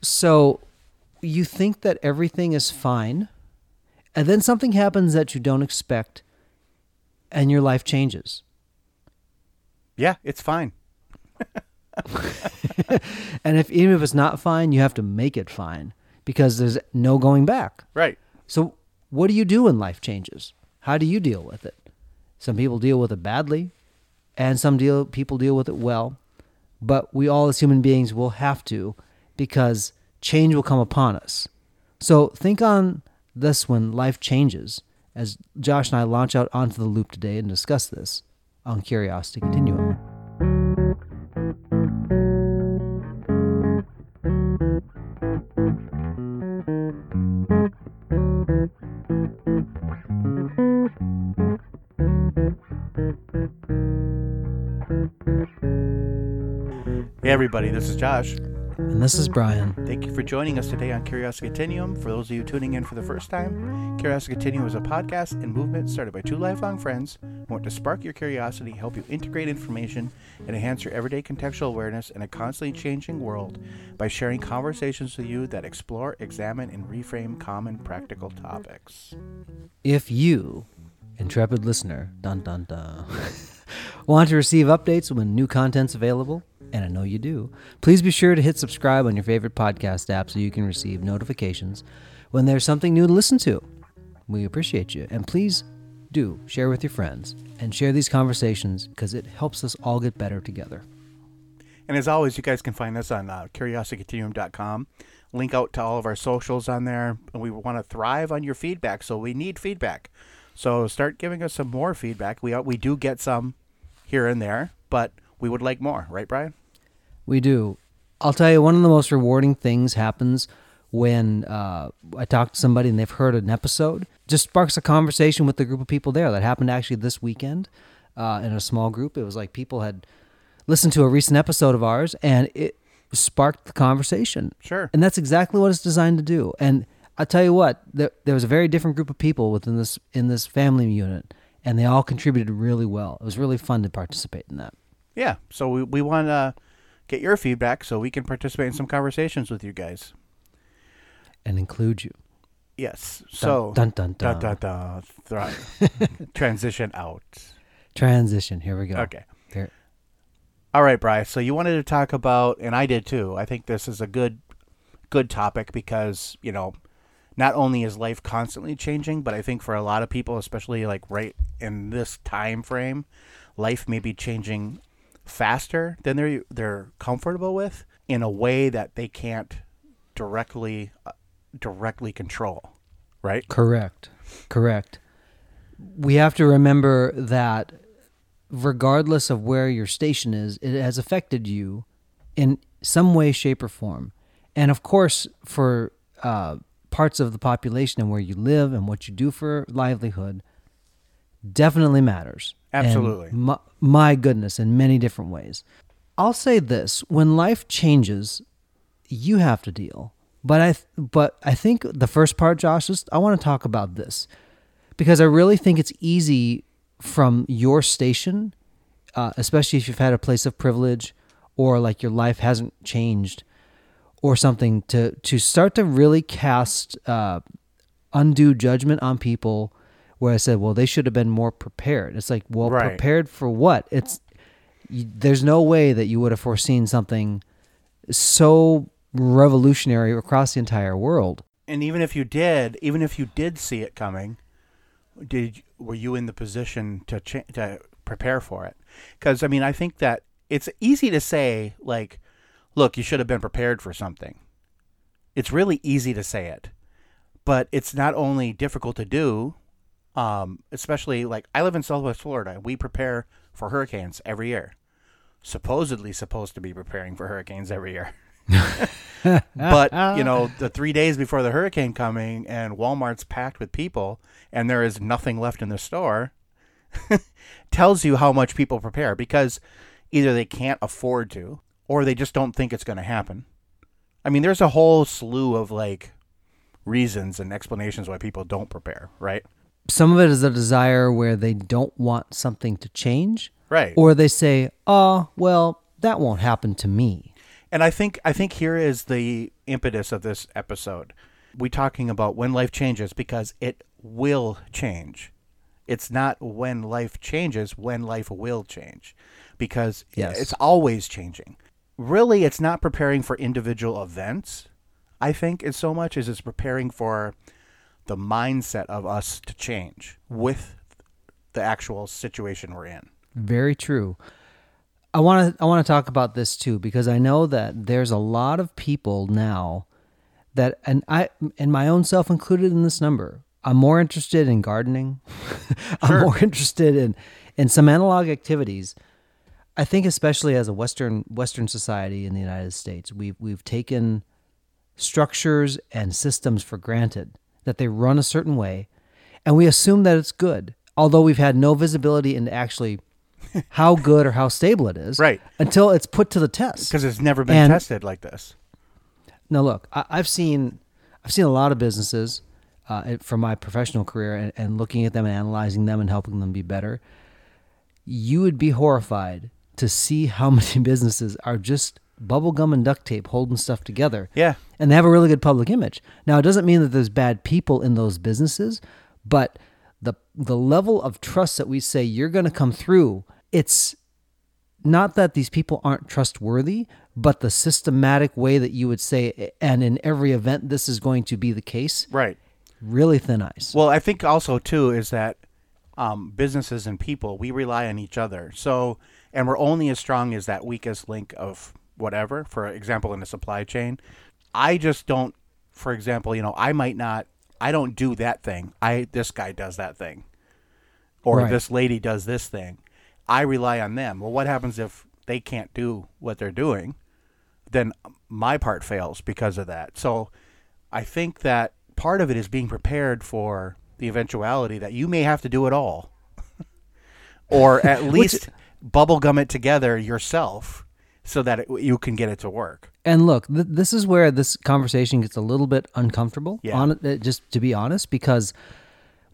So you think that everything is fine, and then something happens that you don't expect, and your life changes. Yeah, it's fine. And if even if it's not fine, you have to make it fine because there's no going back. Right. So what do you do when life changes? How do you deal with it? Some people deal with it badly, and some deal people deal with it well. But we all as human beings will have to because change will come upon us. So think on this when life changes as Josh and I launch out onto the loop today and discuss this on Curiosity Continuum. Hey, everybody, this is Josh. And this is Brian. Thank you for joining us today on Curiosity Continuum. For those of you tuning in for the first time, Curiosity Continuum is a podcast and movement started by two lifelong friends who want to spark your curiosity, help you integrate information, and enhance your everyday contextual awareness in a constantly changing world by sharing conversations with you that explore, examine, and reframe common practical topics. If you, intrepid listener, dun dun dun, want to receive updates when new content's available, and I know you do, please be sure to hit subscribe on your favorite podcast app so you can receive notifications when there's something new to listen to. We appreciate you. And please do share with your friends and share these conversations because it helps us all get better together. And as always, you guys can find us on uh, curiositycontinuum.com. Link out to all of our socials on there. And we want to thrive on your feedback, so we need feedback. So start giving us some more feedback. We, we do get some here and there, but we would like more, right, Brian? We do. I'll tell you, one of the most rewarding things happens when uh, I talk to somebody and they've heard an episode. Just sparks a conversation with the group of people there. That happened actually this weekend uh, in a small group. It was like people had listened to a recent episode of ours and it sparked the conversation. Sure. And that's exactly what it's designed to do. And I tell you what, there, there was a very different group of people within this in this family unit, and they all contributed really well. It was really fun to participate in that. Yeah. So we, we want to get your feedback so we can participate in some conversations with you guys. And include you. Yes. So dun dun dun. dun, dun, dun, thri- transition out. Transition. Here we go. Okay. There. All right, Bryce. So you wanted to talk about, and I did too. I think this is a good, good topic because you know, not only is life constantly changing, but I think for a lot of people, especially like right in this time frame, life may be changing faster than they're they're comfortable with in a way that they can't directly uh, directly control. Right. Correct. Correct. We have to remember that regardless of where your station is, it has affected you in some way, shape, or form. And of course, for uh, parts of the population and where you live and what you do for livelihood, definitely matters. Absolutely. my, my goodness, in many different ways. I'll say this: when life changes, you have to deal. But I, but I think the first part, Josh, is I want to talk about this because I really think it's easy from your station, uh, especially if you've had a place of privilege or like your life hasn't changed or something, to to start to really cast uh, undue judgment on people. Where I said, well, they should have been more prepared. It's like, well, Right. prepared for what? It's you, there's no way that you would have foreseen something so revolutionary across the entire world. and even if you did, even if you did see it coming, did were you in the position to cha- to prepare for it? Because I mean, I think that it's easy to say like, "Look, you should have been prepared for something." It's really easy to say it, but it's not only difficult to do, um, especially like I live in Southwest Florida. We prepare for hurricanes every year. Supposedly supposed to be preparing for hurricanes every year. but you know the three days before the hurricane coming and walmart's packed with people and there is nothing left in the store tells you how much people prepare because either they can't afford to or they just don't think it's going to happen i mean there's a whole slew of like reasons and explanations why people don't prepare right Some of it is a desire where they don't want something to change, right or they say, "Oh, well, that won't happen to me." And I think I think here is the impetus of this episode. We talking about when life changes because it will change. It's not when life changes, when life will change. Because Yes. it's always changing. Really it's not preparing for individual events, I think, is so much as it's preparing for the mindset of us to change with the actual situation we're in. Very true. I want to I want to talk about this too because I know that there's a lot of people now that and I and my own self included in this number. I'm more interested in gardening. I'm more interested in in some analog activities. I think especially as a western western society in the United States, we've we've taken structures and systems for granted that they run a certain way and we assume that it's good although we've had no visibility into actually how good or how stable it is Right. until it's put to the test Because it's never been And- tested like this. now look I, i've seen i've seen a lot of businesses uh, from my professional career and, and looking at them and analyzing them and helping them be better you would be horrified to see how many businesses are just bubble gum and duct tape holding stuff together Yeah. and they have a really good public image. Now, it doesn't mean that there's bad people in those businesses, but the the level of trust that we say you're going to come through, it's not that these people aren't trustworthy, but the systematic way that you would say, and in every event, this is going to be the case, Right. really thin ice. Well, I think also too is that um, businesses and people we rely on each other. So, and we're only as strong as that weakest link of whatever. For example, in the supply chain, I just don't. For example, you know, I might not. I don't do that thing. I this guy does that thing, or Right. this lady does this thing. I rely on them. Well, what happens if they can't do what they're doing? Then my part fails because of that. So I think that part of it is being prepared for the eventuality that you may have to do it all, or at least bubblegum it together yourself so that it, you can get it to work. And look, th- this is where this conversation gets a little bit uncomfortable. Yeah. On uh, just to be honest, because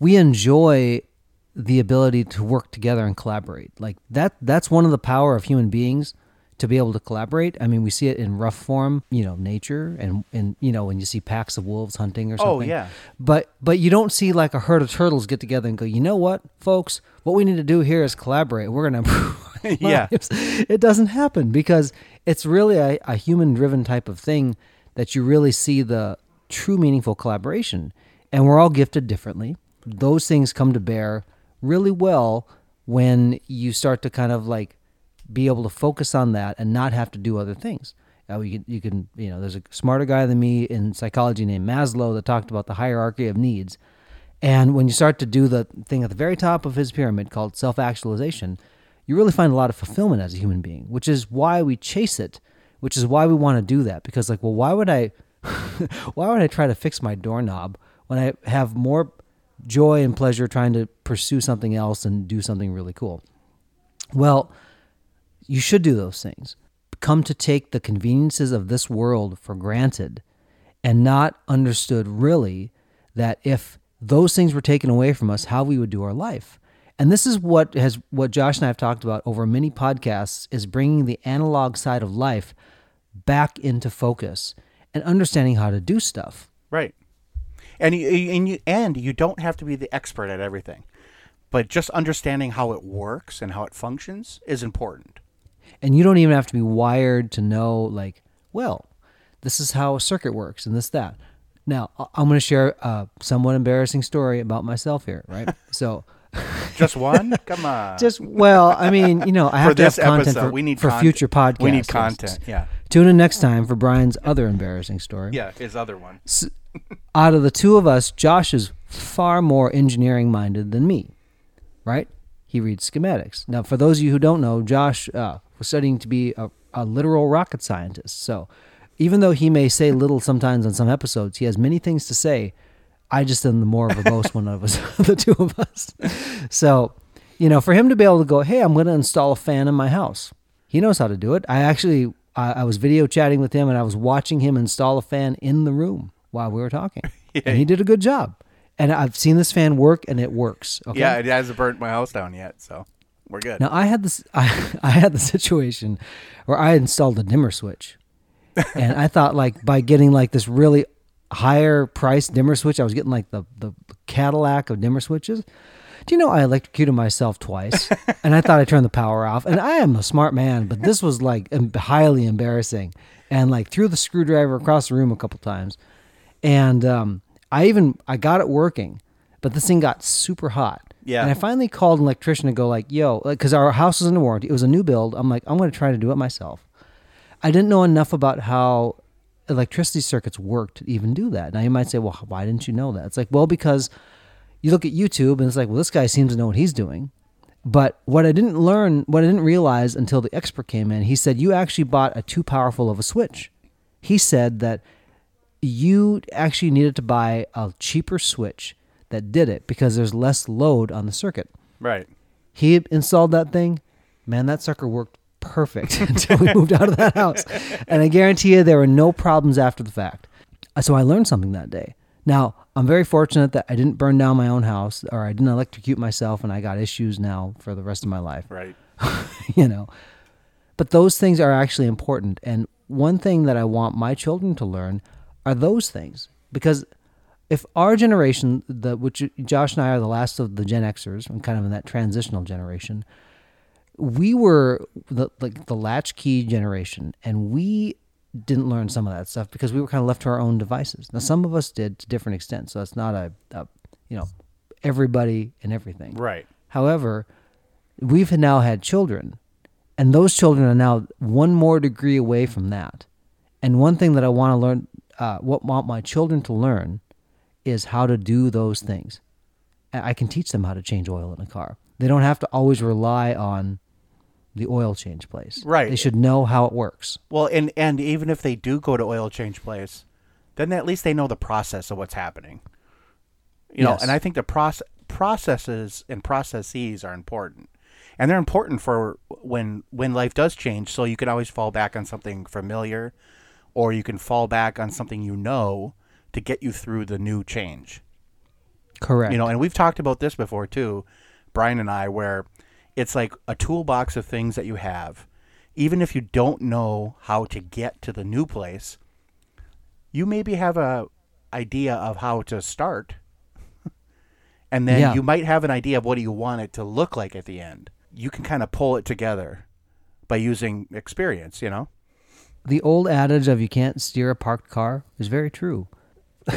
we enjoy the ability to work together and collaborate. Like that. That's one of the power of human beings to be able to collaborate. I mean, we see it in rough form, you know, nature, and and you know when you see packs of wolves hunting or something. Oh, yeah. But but you don't see like a herd of turtles get together and go, you know what, folks, what we need to do here is collaborate. We're gonna Yeah. lives." It doesn't happen because it's really a, a human driven type of thing that you really see the true meaningful collaboration. And we're all gifted differently. Those things come to bear really well when you start to kind of like be able to focus on that and not have to do other things. Uh, you, can, you can, you know, there's a smarter guy than me in psychology named Maslow that talked about the hierarchy of needs. And when you start to do the thing at the very top of his pyramid called self actualization, you really find a lot of fulfillment as a human being, which is why we chase it, which is why we want to do that. Because, like, well, why would I, why would I try to fix my doorknob when I have more joy and pleasure trying to pursue something else and do something really cool? Well, you should do those things. Come to take the conveniences of this world for granted and not understood really that if those things were taken away from us, how we would do our life. And this is what has what Josh and I have talked about over many podcasts is bringing the analog side of life back into focus and understanding how to do stuff. Right. And you, and you and you don't have to be the expert at everything. But just understanding how it works and how it functions is important. And you don't even have to be wired to know, like, well, this is how a circuit works and this, that. Now, I'm going to share a somewhat embarrassing story about myself here, right? So, Just one? Come on. just, well, I mean, you know, I have to have this content episode, for, we need for content. future podcasts. We need content. Yeah. Tune in next time for Brian's other embarrassing story. Yeah, his other one. Out of the two of us, Josh is far more engineering minded than me, right? He reads schematics. Now, for those of you who don't know, Josh uh, was studying to be a, a literal rocket scientist. So, even though he may say little sometimes on some episodes, he has many things to say. I just am the more verbose one of us, the two of us. So, you know, for him to be able to go, hey, I'm going to install a fan in my house, he knows how to do it. I actually, I, I was video chatting with him and I was watching him install a fan in the room while we were talking, and he did a good job. And I've seen this fan work, and it works. Okay? Yeah, it hasn't burnt my house down yet, so we're good. Now I had this I, I had the situation where I installed a dimmer switch and I thought like by getting like this really higher price dimmer switch, I was getting like the the Cadillac of dimmer switches. Do you know I electrocuted myself twice, and I thought I turned the power off. And I am a smart man, but this was like highly embarrassing. And like threw the screwdriver across the room a couple times, and um, I even I got it working, but this thing got super hot. Yeah. And I finally called an electrician to go like, "Yo," because our house was in warranty. It was a new build. I'm like, I'm going to try to do it myself. I didn't know enough about how electricity circuits worked to even do that. Now you might say, well, why didn't you know that? It's like, well, because you look at YouTube and it's like, well, this guy seems to know what he's doing. But what I didn't learn, what I didn't realize until the expert came in, he said, you actually bought a too powerful of a switch. He said that you actually needed to buy a cheaper switch that did it because there's less load on the circuit. Right. He installed that thing. Man, that sucker worked perfect until we moved out of that house. And I guarantee you there were no problems after the fact. So I learned something that day. Now, I'm very fortunate that I didn't burn down my own house or I didn't electrocute myself and I got issues now for the rest of my life, Right. you know. But those things are actually important. And one thing that I want my children to learn are those things. Because if our generation, the which Josh and I are the last of the Gen Xers, and kind of in that transitional generation, we were the like the latchkey generation, and we didn't learn some of that stuff because we were kind of left to our own devices. Now, some of us did to different extents, so it's not a, a you know everybody and everything. Right. However, we've now had children, and those children are now one more degree away from that. And one thing that I want to learn, uh, what want my children to learn, is how to do those things. I I can teach them how to change oil in a car. They don't have to always rely on the oil change place. Right. They should know how it works. Well, and and even if they do go to oil change place, then at least they know the process of what's happening. You know, Yes. and I think the process processes and processes are important, and they're important for when when life does change. So you can always fall back on something familiar, or you can fall back on something you know to get you through the new change. Correct. You know, and we've talked about this before too, Brian and I, where it's like a toolbox of things that you have. Even if you don't know how to get to the new place, you maybe have a idea of how to start. and then Yeah. you might have an idea of what you want it to look like at the end. You can kind of pull it together by using experience, you know? the old adage of you can't steer a parked car is very true.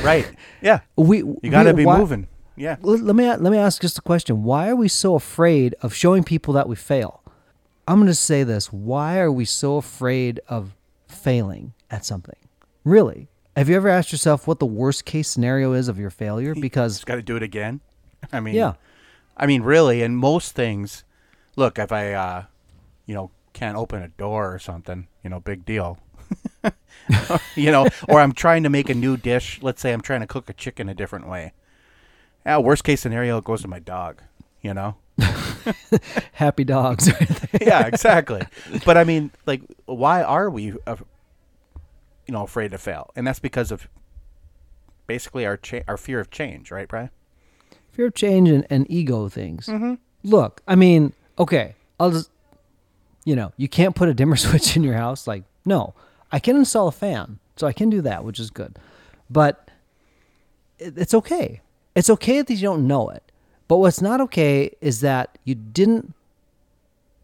Right. yeah. We You got to be why- moving. Yeah. let, me let me ask just a question. Why are we so afraid of showing people that we fail? I'm going to say this. Why are we so afraid of failing at something? Really? Have you ever asked yourself what the worst case scenario is of your failure? Because got to do it again. I mean, yeah, I mean, really, in most things, look, if I, uh, you know, can't open a door or something, you know, big deal. you know, or I'm trying to make a new dish. Let's say I'm trying to cook a chicken a different way. Yeah, worst case scenario, it goes to my dog. You know. happy dogs. yeah, exactly. But I mean, like, why are we, uh, you know, afraid to fail? And that's because of basically our cha- our fear of change, right, Brian? Fear of change and, and ego things. Mm-hmm. Look, I mean, okay, I'll just, you know, you can't put a dimmer switch in your house. Like, no, I can install a fan, so I can do that, which is good. But it, it's okay. It's okay that you don't know it. But what's not okay is that you didn't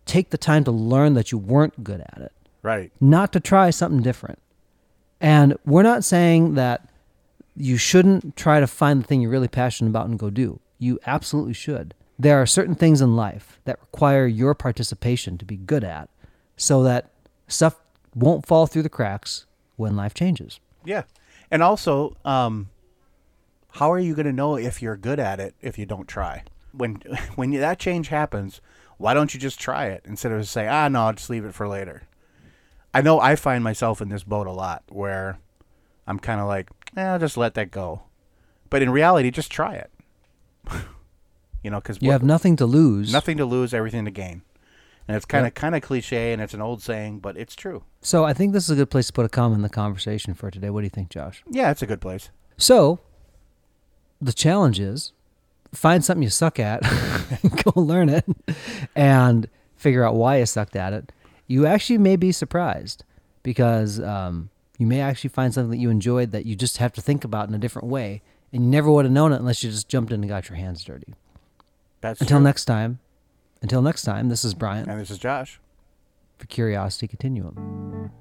take the time to learn that you weren't good at it Right. not to try something different. And we're not saying that you shouldn't try to find the thing you're really passionate about and go do. You absolutely should. There are certain things in life that require your participation to be good at so that stuff won't fall through the cracks when life changes. Yeah. And also, um, how are you going to know if you're good at it if you don't try? When when that change happens, why don't you just try it instead of say, ah, no, I'll just leave it for later? I know I find myself in this boat a lot where I'm kind of like, eh, I'll just let that go. But in reality, just try it. you know, because You have nothing to lose. nothing to lose, everything to gain. And it's kind of kind of cliche, and it's an old saying, but it's true. So I think this is a good place to put a comma in the conversation for today. What do you think, Josh? Yeah, it's a good place. So, the challenge is find something you suck at, and go learn it, and figure out why you sucked at it. You actually may be surprised because um, You may actually find something that you enjoyed that you just have to think about in a different way, and you never would have known it unless you just jumped in and got your hands dirty. That's Until true. next time, until next time, this is Brian And this is Josh. for Curiosity Continuum.